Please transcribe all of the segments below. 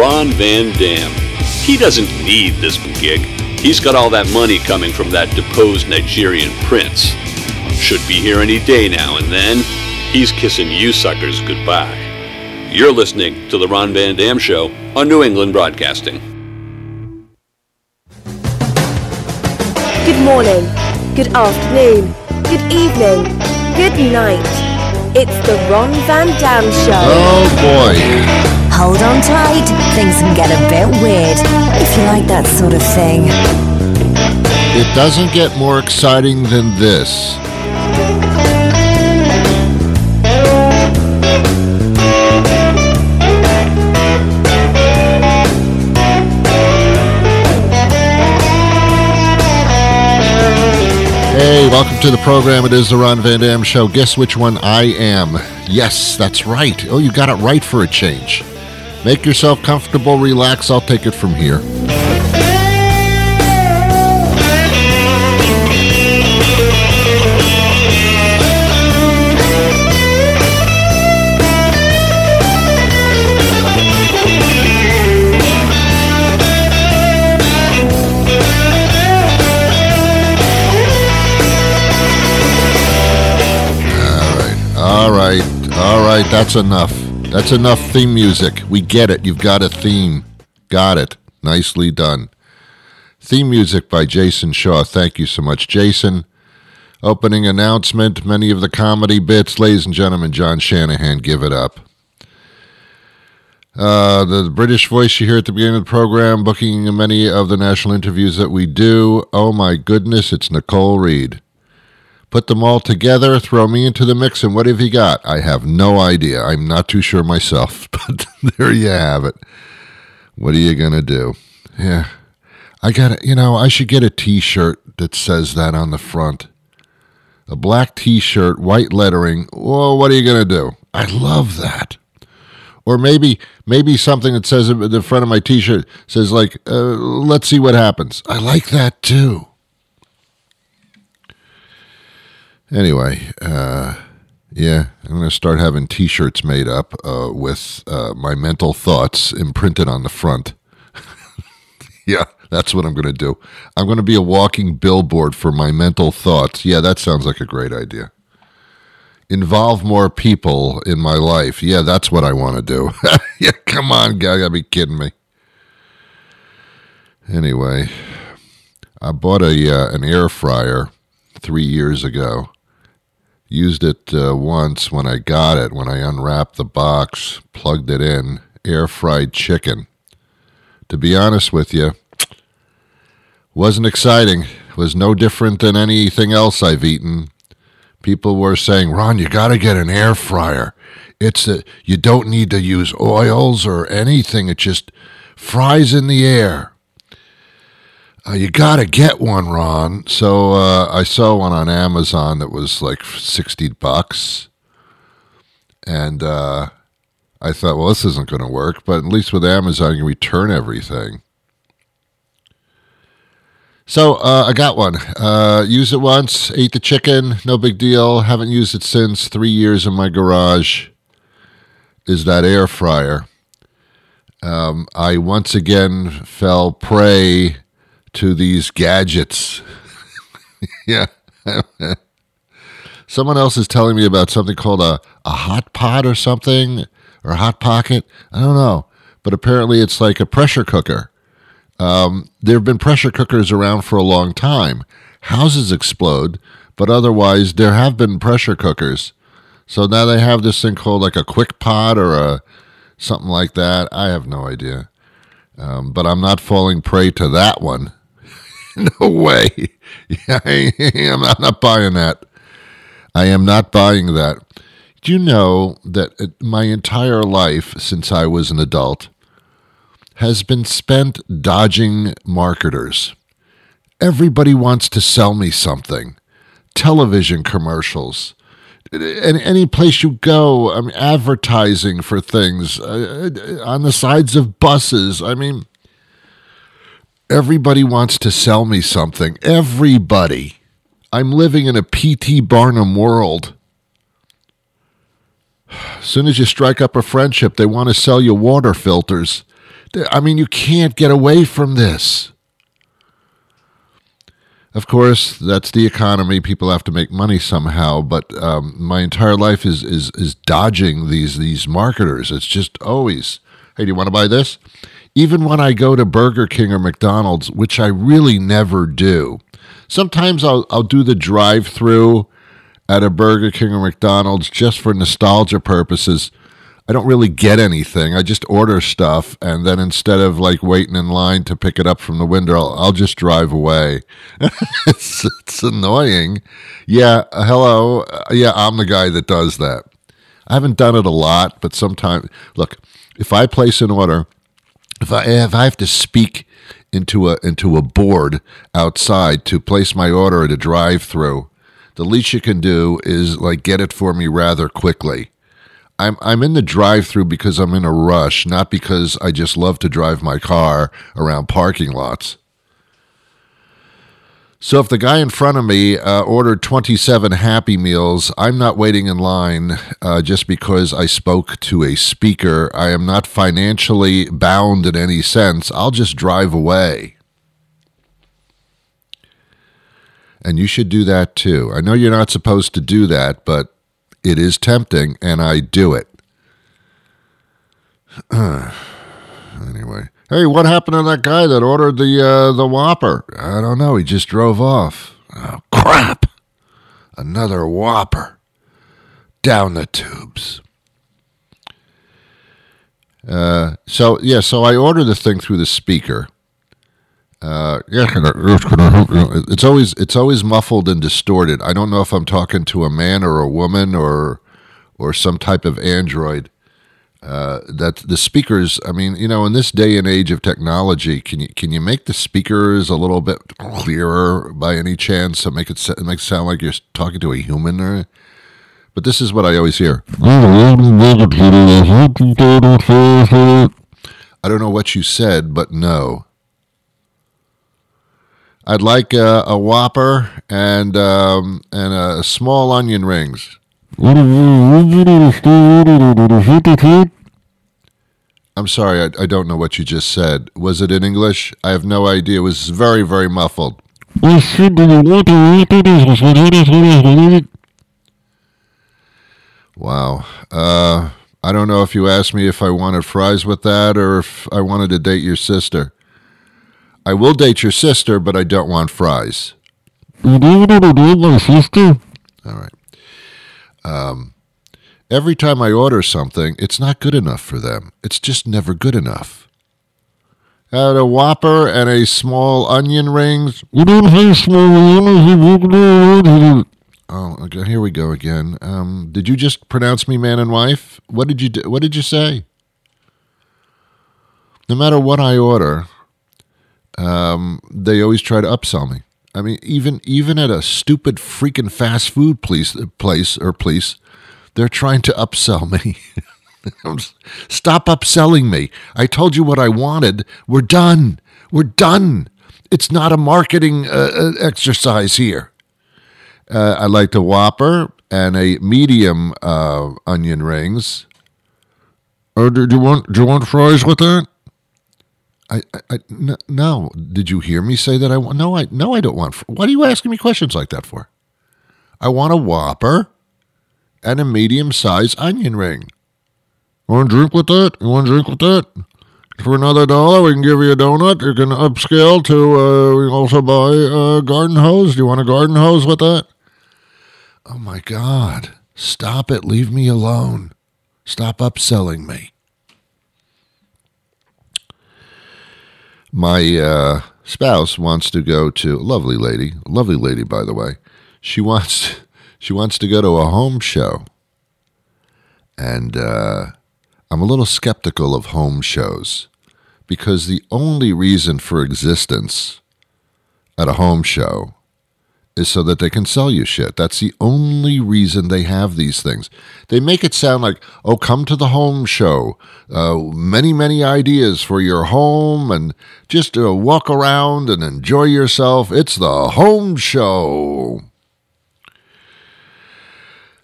Ron Van Dam. He doesn't need this gig. He's got all that money coming from that deposed Nigerian prince. Should be here any day now and then. He's kissing you suckers goodbye. You're listening to The Ron Van Dam Show on New England Broadcasting. Good morning, good afternoon, good evening, good night. It's the Ron Van Dam Show. Oh boy. Hold on tight, things can get a bit weird if you like that sort of thing. It doesn't get more exciting than this. Hey, welcome to the program. It is the Ron Van Dam Show. Guess which one I am? Yes, that's right. Oh, you got it right for a change. Make yourself comfortable, relax. I'll take it from here. All right, all right, that's enough. That's enough theme music. We get it. You've got a theme. Got it. Nicely done. Theme music by Jason Shaw. Thank you so much, Jason. Opening announcement many of the comedy bits. Ladies and gentlemen, John Shanahan, give it up. Uh, the British voice you hear at the beginning of the program, booking many of the national interviews that we do. Oh my goodness, it's Nicole Reed. Put them all together, throw me into the mix, and what have you got? I have no idea. I'm not too sure myself, but there you have it. What are you going to do? Yeah. I got it. You know, I should get a t shirt that says that on the front. A black t shirt, white lettering. Well, what are you going to do? I love that. Or maybe, maybe something that says the front of my t shirt says, like, uh, let's see what happens. I like that too. Anyway, uh, yeah, I'm going to start having t shirts made up uh, with uh, my mental thoughts imprinted on the front. yeah, that's what I'm going to do. I'm going to be a walking billboard for my mental thoughts. Yeah, that sounds like a great idea. Involve more people in my life. Yeah, that's what I want to do. yeah, come on, guy. Gotta be kidding me. Anyway, I bought a uh, an air fryer three years ago Used it uh, once when I got it, when I unwrapped the box, plugged it in, air fried chicken. To be honest with you, wasn't exciting. Was no different than anything else I've eaten. People were saying, "Ron, you got to get an air fryer. It's a, you don't need to use oils or anything. It just fries in the air." Uh, you got to get one, Ron. So uh, I saw one on Amazon that was like 60 bucks. And uh, I thought, well, this isn't going to work. But at least with Amazon, you return everything. So uh, I got one. Uh, used it once, ate the chicken, no big deal. Haven't used it since. Three years in my garage is that air fryer. Um, I once again fell prey to these gadgets. yeah. Someone else is telling me about something called a, a hot pot or something, or a hot pocket. I don't know. But apparently it's like a pressure cooker. Um, there have been pressure cookers around for a long time. Houses explode, but otherwise there have been pressure cookers. So now they have this thing called like a quick pot or a something like that. I have no idea. Um, but I'm not falling prey to that one. no way. Yeah, I'm not, buying that. I am not buying that. Do you know that my entire life since I was an adult has been spent dodging marketers? Everybody wants to sell me something. Television commercials. and any place you go, I mean, advertising for things uh, on the sides of buses. I mean, Everybody wants to sell me something. Everybody. I'm living in a P.T. Barnum world. As soon as you strike up a friendship, they want to sell you water filters. I mean, you can't get away from this. Of course, that's the economy. People have to make money somehow. But um, my entire life is, is is dodging these these marketers. It's just always, hey, do you want to buy this? Even when I go to Burger King or McDonald's, which I really never do. Sometimes I'll I'll do the drive-through at a Burger King or McDonald's just for nostalgia purposes. I don't really get anything. I just order stuff, and then instead of like waiting in line to pick it up from the window, I'll, I'll just drive away. it's, it's annoying. Yeah, hello. Uh, yeah, I'm the guy that does that. I haven't done it a lot, but sometimes, look, if I place an order, if I if I have to speak into a into a board outside to place my order at a drive-through, the least you can do is like get it for me rather quickly I'm I'm in the drive-through because I'm in a rush, not because I just love to drive my car around parking lots. So if the guy in front of me uh, ordered 27 Happy Meals, I'm not waiting in line uh, just because I spoke to a speaker. I am not financially bound in any sense. I'll just drive away. And you should do that too. I know you're not supposed to do that, but it is tempting, and I do it. anyway, hey, what happened to that guy that ordered the uh, the Whopper? I don't know. He just drove off. Oh crap! Another Whopper down the tubes. Uh, so yeah, so I order the thing through the speaker. Uh, yeah, it's always it's always muffled and distorted. I don't know if I'm talking to a man or a woman or or some type of android. Uh, that the speakers, I mean, you know, in this day and age of technology, can you can you make the speakers a little bit clearer by any chance to make it make it sound like you're talking to a human? Or, but this is what I always hear. I don't know what you said, but no. I'd like a, a Whopper and um, and a small onion rings. I'm sorry, I, I don't know what you just said. Was it in English? I have no idea. It was very, very muffled. Wow. Uh, I don't know if you asked me if I wanted fries with that or if I wanted to date your sister. I will date your sister, but I don't want fries. You don't date my sister? All right. Um, every time I order something, it's not good enough for them. It's just never good enough. Had a Whopper and a small onion rings. Oh, okay, here we go again. Um, did you just pronounce me man and wife? What did you do? What did you say? No matter what I order, um, they always try to upsell me. I mean, even even at a stupid freaking fast food place, place or place, they're trying to upsell me. Stop upselling me. I told you what I wanted. We're done. We're done. It's not a marketing uh, uh exercise here. Uh, I like a Whopper and a medium uh, onion rings. Or do you want do you want fries with that? I, I, no. Did you hear me say that I want? No, I, no, I don't want. What are you asking me questions like that for? I want a Whopper and a medium-sized onion ring. Want to drink with that? You want to drink with that? For another dollar, we can give you a donut. You can upscale to. Uh, we also buy a garden hose. Do you want a garden hose with that? Oh my God! Stop it! Leave me alone. Stop upselling me. My uh, spouse wants to go to lovely lady, lovely lady by the way. She wants she wants to go to a home show, and uh, I'm a little skeptical of home shows because the only reason for existence at a home show is so that they can sell you shit. That's the only reason they have these things. They make it sound like, oh, come to the home show. Uh, many, many ideas for your home and just uh, walk around and enjoy yourself. It's the home show.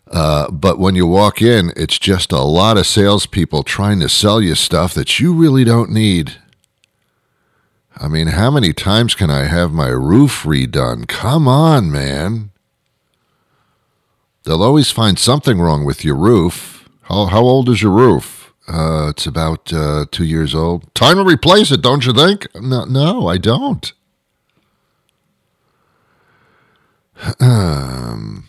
Uh, but when you walk in, it's just a lot of salespeople trying to sell you stuff that you really don't need. I mean, how many times can I have my roof redone? Come on, man. They'll always find something wrong with your roof. How, how old is your roof? Uh, it's about uh, two years old. Time to replace it, don't you think? No, no, I don't. Um,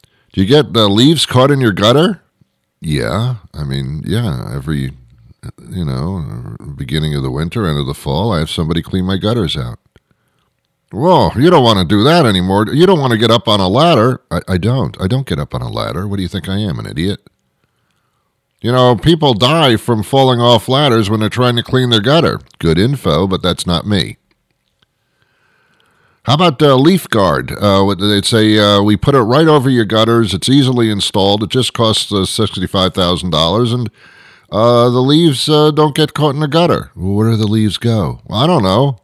do you get the leaves caught in your gutter? Yeah, I mean, yeah. Every, you know, beginning of the winter, end of the fall, I have somebody clean my gutters out. Whoa, you don't want to do that anymore. You don't want to get up on a ladder. I, I don't. I don't get up on a ladder. What do you think I am, an idiot? You know, people die from falling off ladders when they're trying to clean their gutter. Good info, but that's not me. How about uh, leaf guard? Uh, they'd say uh, we put it right over your gutters. It's easily installed. It just costs uh, sixty-five thousand dollars, and uh, the leaves uh, don't get caught in the gutter. Well, where do the leaves go? Well, I don't know.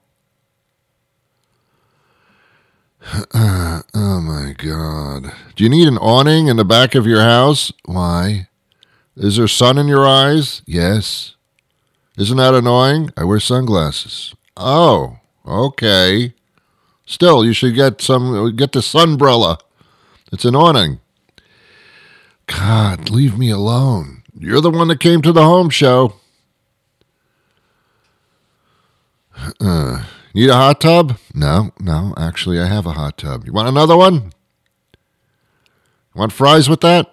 oh my God! Do you need an awning in the back of your house? Why? Is there sun in your eyes? Yes. Isn't that annoying? I wear sunglasses. Oh, okay. Still, you should get some. Get the sunbrella. It's an awning. God, leave me alone. You're the one that came to the home show. Uh, need a hot tub? No, no. Actually, I have a hot tub. You want another one? Want fries with that?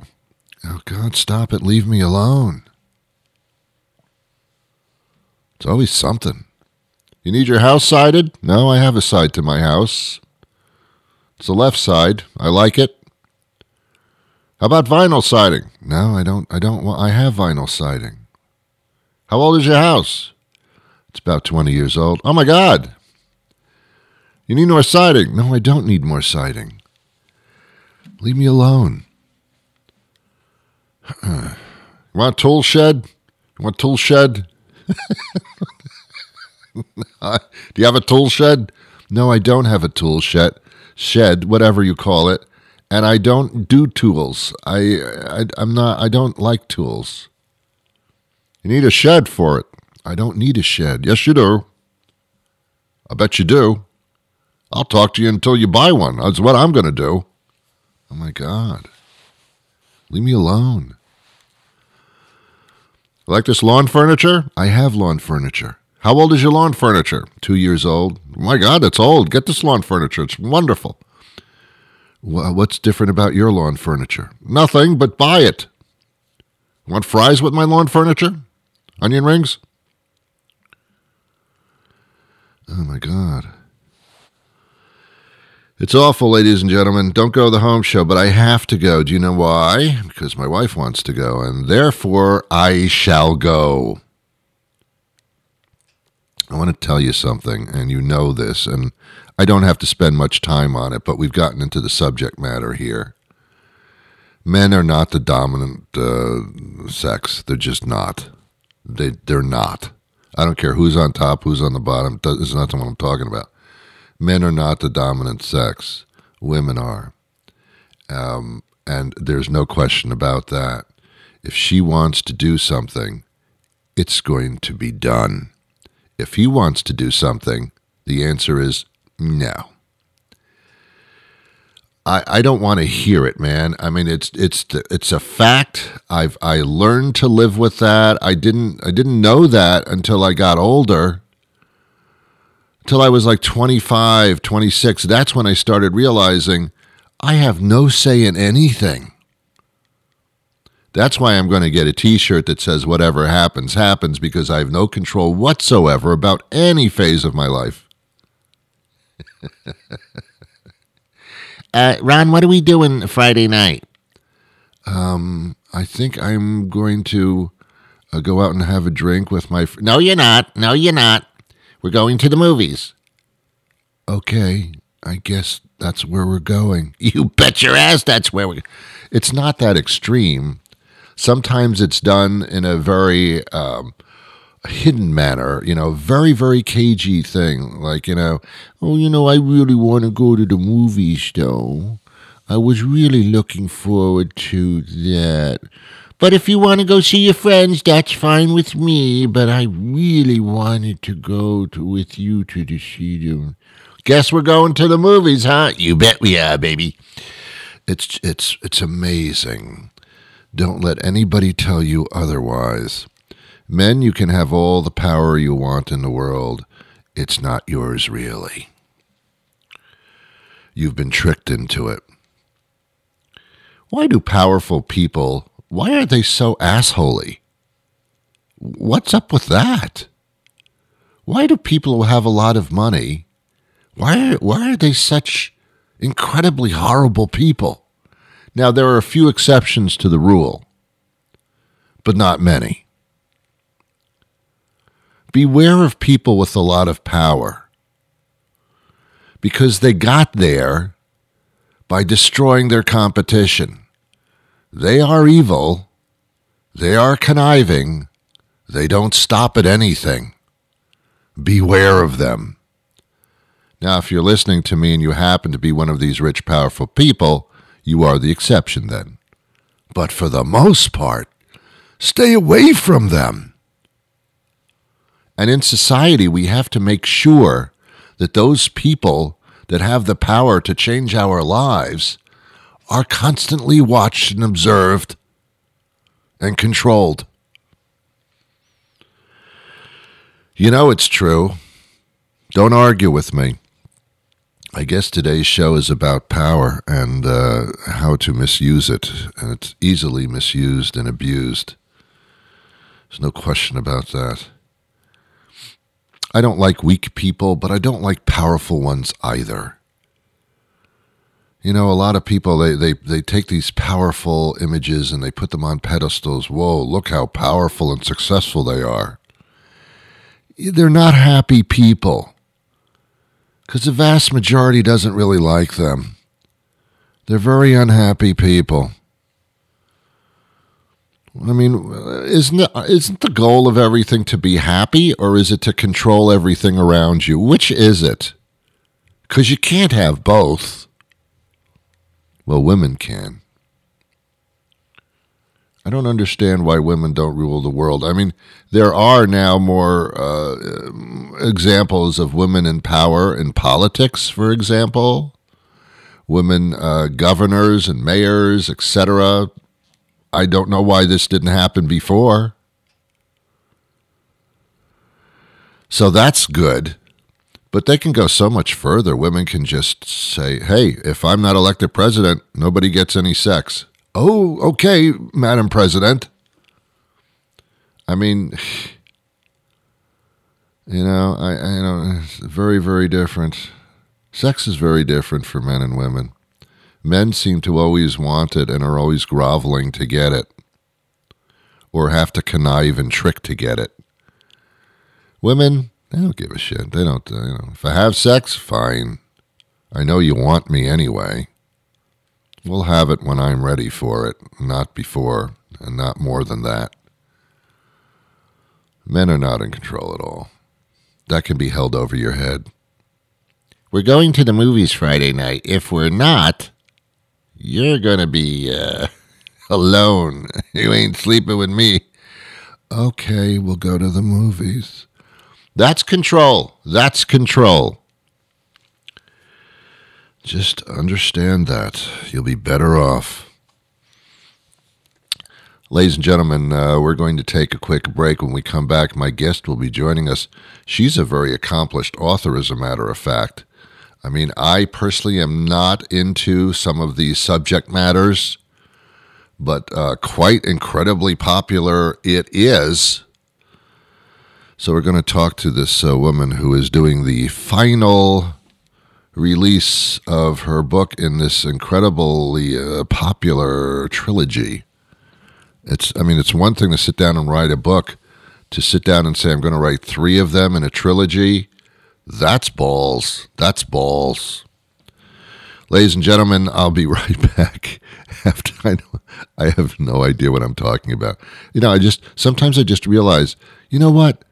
Oh, God, stop it. Leave me alone. It's always something. You need your house sided? No, I have a side to my house. It's the left side. I like it. How about vinyl siding? No, I don't I don't want I have vinyl siding. How old is your house? It's about 20 years old. Oh my god. You need more siding? No, I don't need more siding. Leave me alone. you want a tool shed? You want a tool shed? Do you have a tool shed? No, I don't have a tool shed. Shed, whatever you call it, and I don't do tools. I, I I'm not. I don't like tools. You need a shed for it. I don't need a shed. Yes, you do. I bet you do. I'll talk to you until you buy one. That's what I'm going to do. Oh my God. Leave me alone. Like this lawn furniture? I have lawn furniture. How old is your lawn furniture? Two years old. My God, it's old. Get this lawn furniture. It's wonderful. What's different about your lawn furniture? Nothing, but buy it. Want fries with my lawn furniture? Onion rings? Oh my God. It's awful, ladies and gentlemen. Don't go to the home show, but I have to go. Do you know why? Because my wife wants to go, and therefore I shall go. I want to tell you something, and you know this, and I don't have to spend much time on it, but we've gotten into the subject matter here. Men are not the dominant uh, sex. They're just not. They they're not. I don't care who's on top, who's on the bottom. Is not what I'm talking about. Men are not the dominant sex. Women are, um, and there's no question about that. If she wants to do something, it's going to be done. If he wants to do something, the answer is no. I, I don't want to hear it, man. I mean, it's it's it's a fact. I've I learned to live with that. I didn't I didn't know that until I got older. Until I was like 25, 26. That's when I started realizing I have no say in anything. That's why I'm going to get a t shirt that says, Whatever happens, happens, because I have no control whatsoever about any phase of my life. uh, Ron, what are we doing Friday night? Um, I think I'm going to uh, go out and have a drink with my. Fr- no, you're not. No, you're not. We're going to the movies. Okay, I guess that's where we're going. You bet your ass that's where we're. It's not that extreme. Sometimes it's done in a very um, hidden manner, you know, very, very cagey thing. Like, you know, oh, you know, I really want to go to the movies, though. I was really looking forward to that. But if you want to go see your friends, that's fine with me. But I really wanted to go to, with you to the them. Guess we're going to the movies, huh? You bet we are, baby. It's it's it's amazing. Don't let anybody tell you otherwise. Men, you can have all the power you want in the world. It's not yours really. You've been tricked into it. Why do powerful people why are they so assholey? What's up with that? Why do people who have a lot of money, why, why are they such incredibly horrible people? Now, there are a few exceptions to the rule, but not many. Beware of people with a lot of power because they got there by destroying their competition. They are evil. They are conniving. They don't stop at anything. Beware of them. Now, if you're listening to me and you happen to be one of these rich, powerful people, you are the exception then. But for the most part, stay away from them. And in society, we have to make sure that those people that have the power to change our lives are constantly watched and observed and controlled. You know it's true. Don't argue with me. I guess today's show is about power and uh, how to misuse it. And it's easily misused and abused. There's no question about that. I don't like weak people, but I don't like powerful ones either. You know, a lot of people they, they, they take these powerful images and they put them on pedestals. Whoa, look how powerful and successful they are. They're not happy people. Because the vast majority doesn't really like them. They're very unhappy people. I mean, isn't isn't the goal of everything to be happy, or is it to control everything around you? Which is it? Because you can't have both. Well, women can. I don't understand why women don't rule the world. I mean, there are now more uh, examples of women in power in politics, for example, women uh, governors and mayors, etc. I don't know why this didn't happen before. So that's good. But they can go so much further. Women can just say, hey, if I'm not elected president, nobody gets any sex. Oh, okay, Madam President. I mean, you know, I, I you know, it's very, very different. Sex is very different for men and women. Men seem to always want it and are always groveling to get it, or have to connive and trick to get it. Women, they don't give a shit. They don't, uh, you know, if I have sex, fine. I know you want me anyway. We'll have it when I'm ready for it, not before, and not more than that. Men are not in control at all. That can be held over your head. We're going to the movies Friday night. If we're not, you're to be uh, alone. You ain't sleeping with me. Okay, we'll go to the movies. That's control. That's control. Just understand that. You'll be better off. Ladies and gentlemen, uh, we're going to take a quick break. When we come back, my guest will be joining us. She's a very accomplished author, as a matter of fact. I mean, I personally am not into some of these subject matters, but uh, quite incredibly popular it is. So we're going to talk to this uh, woman who is doing the final release of her book in this incredibly uh, popular trilogy. It's, I mean, it's one thing to sit down and write a book. To sit down and say I'm going to write three of them in a trilogy, that's balls. That's balls. Ladies and gentlemen, I'll be right back. After I know, I have no idea what I'm talking about. You know, I just sometimes I just realize, you know what?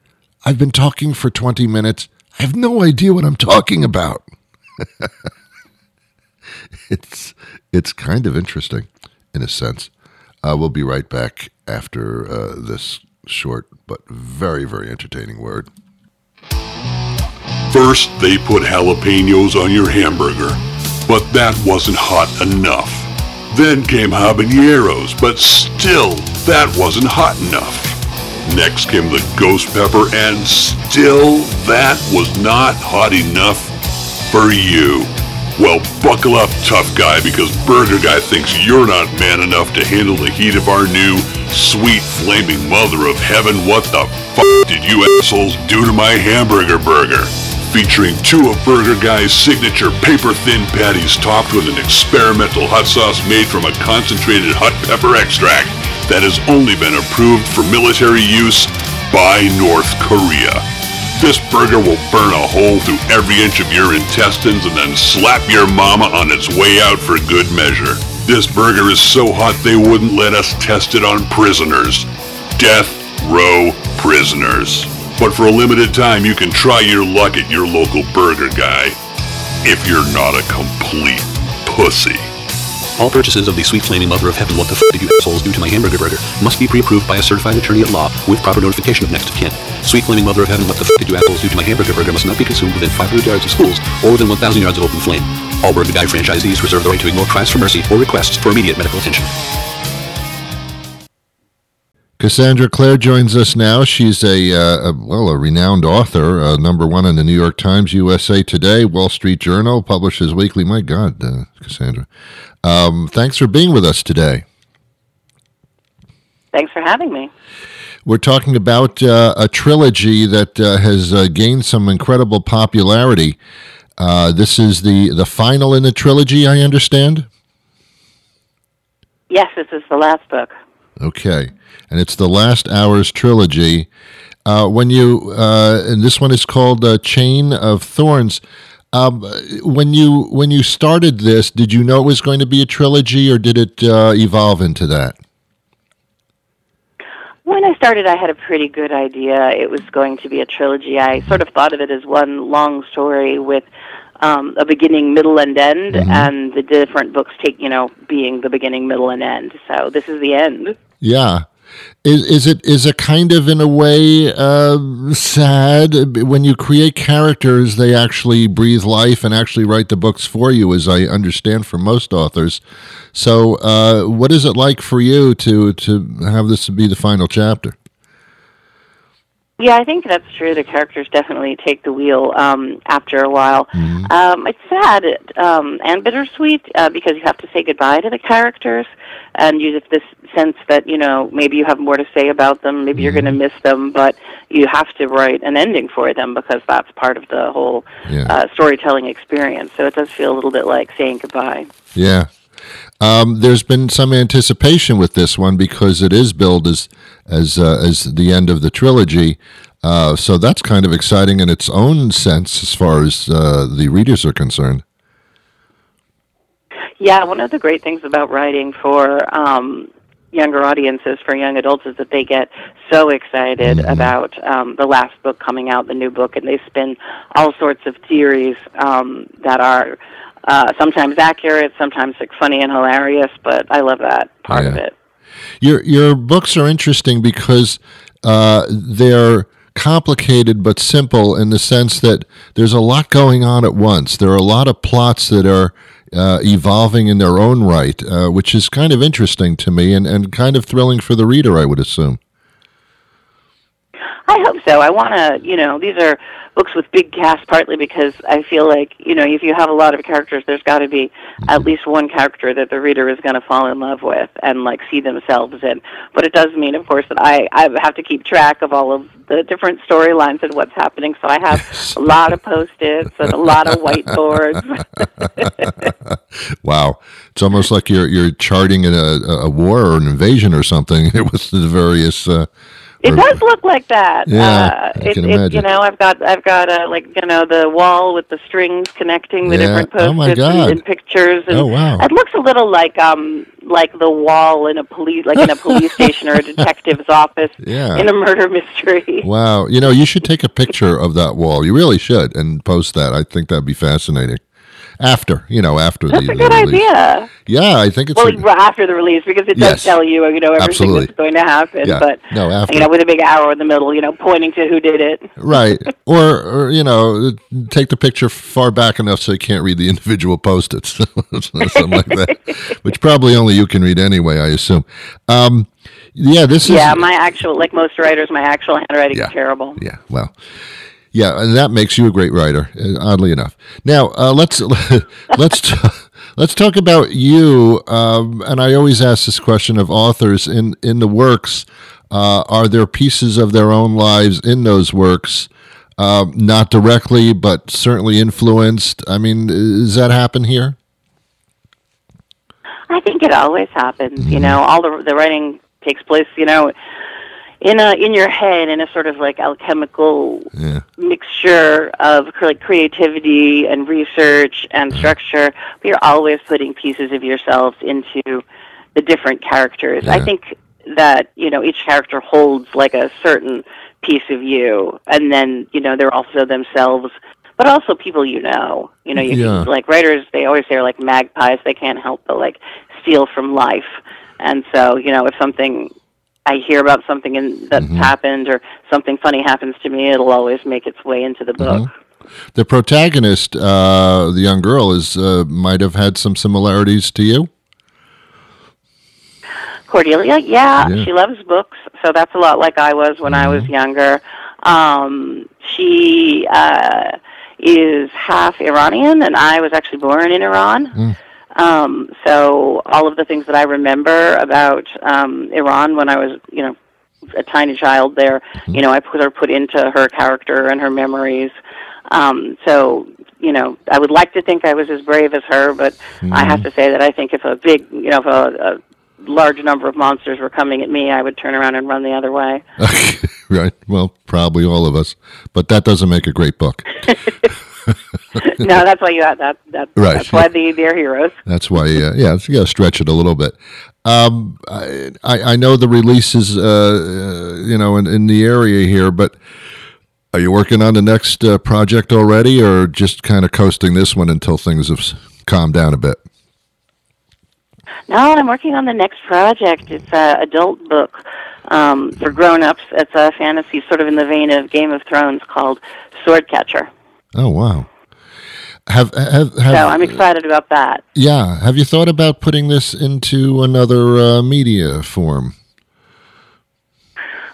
I've been talking for 20 minutes. I have no idea what I'm talking about. it's it's kind of interesting in a sense. Uh, we'll be right back after uh, this short but very, very entertaining word. First, they put jalapenos on your hamburger, but that wasn't hot enough. Then came habaneros, but still, that wasn't hot enough. Next came the ghost pepper, and still, that was not hot enough for you. Well, buckle up, tough guy, because Burger Guy thinks you're not man enough to handle the heat of our new, sweet, flaming mother of heaven. What the fuck did you assholes do to my hamburger burger? Featuring two of Burger Guy's signature paper-thin patties topped with an experimental hot sauce made from a concentrated hot pepper extract that has only been approved for military use by North Korea. This burger will burn a hole through every inch of your intestines and then slap your mama on its way out for good measure. This burger is so hot they wouldn't let us test it on prisoners. Death row prisoners. But for a limited time, you can try your luck at your local burger guy. If you're not a complete pussy. All purchases of the sweet flaming mother of heaven, what the f did you assholes do to my hamburger burger, must be pre-approved by a certified attorney at law with proper notification of next of kin. Sweet flaming mother of heaven, what the f did you assholes do to my hamburger burger must not be consumed within 500 yards of schools or within 1,000 yards of open flame. All Burger Guy franchisees reserve the right to ignore cries for mercy or requests for immediate medical attention. Cassandra Clare joins us now. She's a, uh, a well, a renowned author, uh, number one in the New York Times, USA Today, Wall Street Journal, publishes weekly. My God, uh, Cassandra, um, thanks for being with us today. Thanks for having me. We're talking about uh, a trilogy that uh, has uh, gained some incredible popularity. this is the the final in the trilogy, I understand. Yes, this is the last book. Okay and it's the Last Hours trilogy. Uh, when you uh, and this one is called uh, Chain of Thorns. Um, when you when you started this, did you know it was going to be a trilogy, or did it uh, evolve into that? When I started, I had a pretty good idea it was going to be a trilogy. I sort of thought of it as one long story with um, a beginning, middle, and end, mm-hmm. and the different books take, you know, being the beginning, middle, and end. So this is the end. Yeah. Is, is it is it kind of in a way uh, sad? When you create characters they actually breathe life and actually write the books for you as I understand for most authors. So uh, what is it like for you to to have this be the final chapter yeah, I think that's true. The characters definitely take the wheel um, after a while. Mm-hmm. Um, it's sad um, and bittersweet uh, because you have to say goodbye to the characters, and you have this sense that you know maybe you have more to say about them, maybe mm-hmm. you're going to miss them, but you have to write an ending for them because that's part of the whole yeah. uh, storytelling experience. So it does feel a little bit like saying goodbye. Yeah, um, there's been some anticipation with this one because it is billed as as uh, as the end of the trilogy. Uh, so that's kind of exciting in its own sense as far as uh, the readers are concerned. Yeah, one of the great things about writing for um, younger audiences, for young adults, is that they get so excited mm-hmm. about um, the last book coming out, the new book, and they spin all sorts of theories um, that are uh, sometimes accurate, sometimes like funny and hilarious. But I love that part yeah. of it. Your your books are interesting because uh, they're complicated but simple in the sense that there's a lot going on at once. There are a lot of plots that are uh, evolving in their own right, uh, which is kind of interesting to me and, and kind of thrilling for the reader, I would assume. I hope so. I want to, you know, these are books with big casts partly because I feel like, you know, if you have a lot of characters, there's got to be at least one character that the reader is going to fall in love with and like see themselves in. But it does mean, of course, that I I have to keep track of all of the different storylines and what's happening. So I have a lot of post-its and a lot of whiteboards. wow, it's almost like you're you're charting a, a war or an invasion or something with the various. Uh, it does look like that. Yeah, uh, I can it, imagine. It, you know, I've got I've got a like you know the wall with the strings connecting the yeah. different post-its oh my God. And, and pictures. And oh wow! It looks a little like um like the wall in a police like in a police station or a detective's office yeah. in a murder mystery. Wow, you know, you should take a picture of that wall. You really should and post that. I think that'd be fascinating. After you know after That's the, a good the release. idea. Yeah, I think it's Well, a- after the release, because it does Yes. tell you, you know, everything Absolutely. that's going to happen. Yeah. But No, after. you know, with a big arrow in the middle, you know, pointing to who did it. right or, or you know take the picture far back enough so you can't read the individual post-its something like that which probably only you can read anyway i assume um, yeah this is Yeah, my actual, like most writers, my actual handwriting Yeah. is terrible. yeah well yeah and that makes you a great writer uh, oddly enough now uh, let's let's t- let's talk about you um, and i always ask this question of authors in in the works uh, are there pieces of their own lives in those works um, not directly but certainly influenced i mean does that happen here I think it always happens. Mm-hmm. You know, all the the writing takes place. You know, in a in your head in a sort of like alchemical yeah mixture of like creativity and research and structure. But you're always putting pieces of yourself into the different characters. I think that you know each character holds like a certain piece of you, and then you know they're also themselves. But also people you know, you know, you Yeah. like writers. They always say are like magpies. They can't help but like steal from life. And so, you know, if something I hear about something in, that's Mm-hmm. happened or something funny happens to me, it'll always make its way into the book. Mm-hmm. the protagonist uh, the young girl is uh, might have had some similarities to you Cordelia, yeah, Yeah. she loves books, so that's a lot like I was when I was Mm-hmm. younger. Um, she uh, is half Iranian, and I was actually born in Iran. Mm. Um, so all of the things that I remember about um, Iran when I was, you know, a tiny child there, Mm-hmm. you know, I put her put into her character and her memories. Um, so, you know, I would like to think I was as brave as her, but I Mm-hmm. have to say that I think if a big, you know, if a, a large number of monsters were coming at me, I would turn around and run the other way. right well probably all of us but that doesn't make a great book no, that's why you have that. that Right. That's why they, they're heroes. That's why, uh, yeah, you got to stretch it a little bit. Um, I, I know the release is, uh, uh, you know, in, in the area here, but are you working on the next uh, project already, or just kind of coasting this one until things have calmed down a bit? No, I'm working on the next project. It's a adult book um, for grown-ups. It's a fantasy, sort of in the vein of Game of Thrones, called Sword Catcher. Oh wow. Have have, have So I'm excited about that. yeah? Have you thought about putting this into another uh, media form?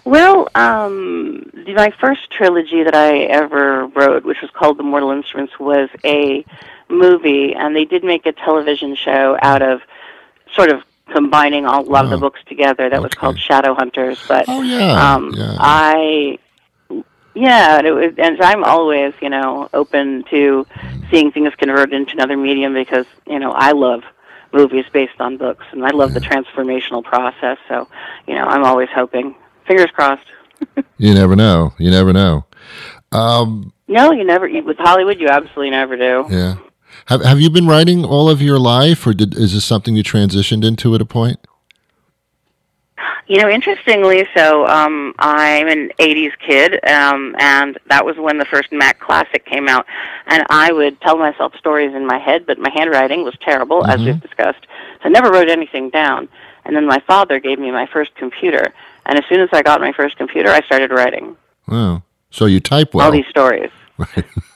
Well, um, the- my first trilogy that I ever wrote, which was called The Mortal Instruments, was a movie, and they did make a television show out of sort of combining all, a lot of the Oh, books together. That was called Shadowhunters. But Oh yeah, um, yeah. I, yeah, and, it was, and I'm always, you know, open to seeing things converted into another medium because you know I love movies based on books, and I love the transformational process. So, you know, I'm always hoping. Fingers crossed. you never know. You never know. Um, No, you never. With Hollywood, you absolutely never do. yeah. Have Have you been writing all of your life, or did is this something you transitioned into at a point? You know, interestingly, so um, I'm an '80s kid, um, and that was when the first Mac Classic came out. And I would tell myself stories in my head, but my handwriting was terrible, as we've discussed. So I never wrote anything down. And then my father gave me my first computer, and as soon as I got my first computer, I started writing Oh, so you type well. all these stories.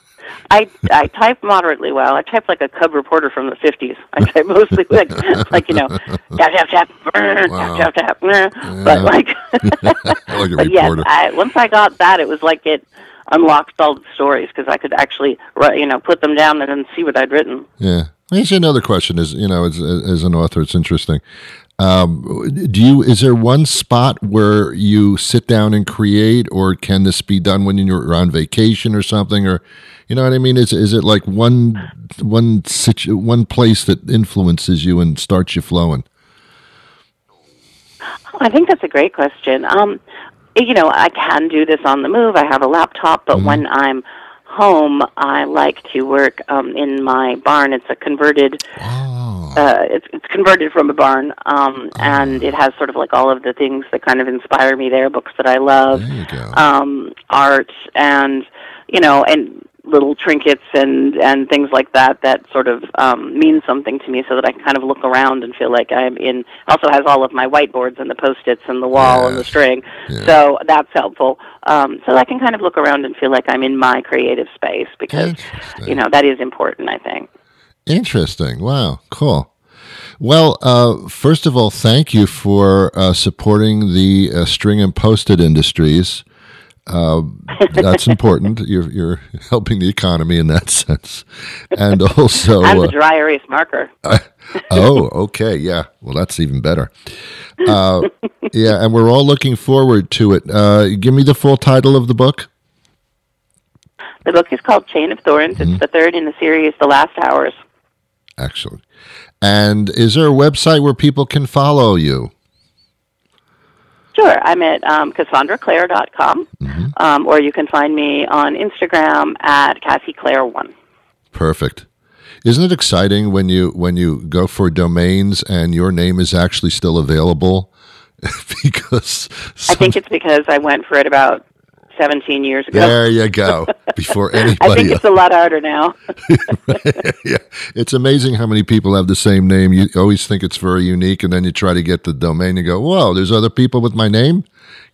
I I type moderately well. I type like a cub reporter from the fifties. I type mostly like like you know tap tap tap brr, Wow. tap tap tap. brr. But like, like but yes. I, once I got that, it was like it unlocked all the stories because I could actually write, you know put them down and then see what I'd written. Yeah. Here's another question: Is you know, as, as an author, it's interesting. Um, do you is there one spot where you sit down and create, or can this be done when you're on vacation or something, or you know what I mean? Is is it like one one situ- one place that influences you and starts you flowing? I think that's a great question. Um, you know, I can do this on the move. I have a laptop, but when I'm home, I like to work um, in my barn. It's a converted. Oh, Uh, it's it's converted from a barn, um, and it has sort of like all of the things that kind of inspire me there. Books that I love, there you go. um, art, and you know, and little trinkets and and things like that that sort of um, mean something to me, so that I kind of look around and feel like I'm in. Also has all of my whiteboards and the post-its and the wall and the string, Yeah. so that's helpful. Um, so I can kind of look around and feel like I'm in my creative space because you know that is important. I think. Interesting. Wow. Cool. Well, uh, first of all, thank you for uh, supporting the uh, string and post-it industries. Uh, that's important. You're, you're helping the economy in that sense, and also. I'm uh, the dry erase marker. oh, okay. Yeah. Well, that's even better. Uh, yeah, and we're all looking forward to it. Uh, give me the full title of the book. The book is called Chain of Thorns. Mm-hmm. It's the third in the series, The Last Hours. Excellent. And is there a website where people can follow you? Sure, I'm at um, CassandraClare.com, Mm-hmm. um, or you can find me on Instagram at CassieClaire1. Perfect. Isn't it exciting when you when you go for domains and your name is actually still available? because I think it's because I went for it about 17 years ago. there you go. Before anybody. I think it's a lot harder now. yeah, it's amazing how many people have the same name. You always think it's very unique, and then you try to get the domain. You go, "Whoa, there's other people with my name."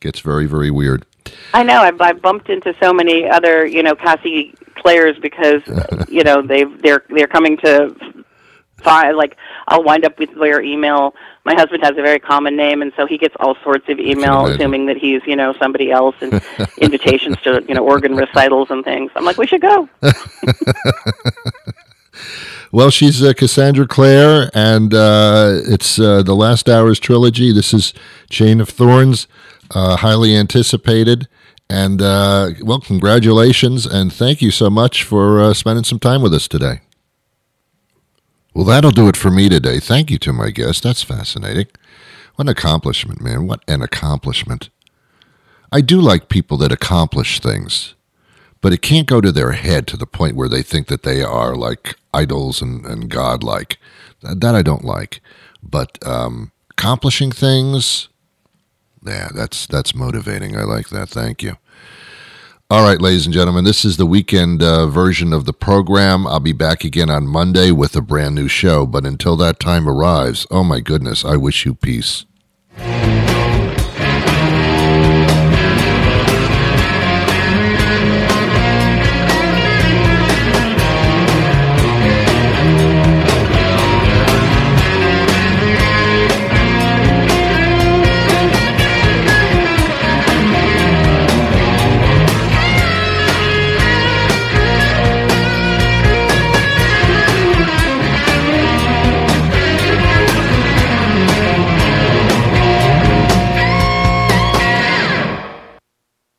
Gets very, very weird. I know. I've, I've bumped into so many other, you know, Cassie Clares because, you know, they've they're they're coming to find like I'll wind up with their email. My husband has a very common name, and so he gets all sorts of email, assuming that he's, you know, somebody else, and invitations to, you know, organ recitals and things. I'm like, we should go. Well, she's uh, Cassandra Clare, and uh, it's uh, the Last Hours trilogy. This is Chain of Thorns, uh, highly anticipated. And uh, well, congratulations, and thank you so much for uh, spending some time with us today. Well, that'll do it for me today. Thank you to my guest. That's fascinating. What an accomplishment, man. What an accomplishment. I do like people that accomplish things but it can't go to their head to the point where they think that they are like idols and, and godlike. That, that I don't like. But um, accomplishing things, yeah, that's that's motivating. I like that. Thank you. All right, ladies and gentlemen, this is the weekend uh, version of the program. I'll be back again on Monday with a brand new show. But until that time arrives, oh my goodness, I wish you peace.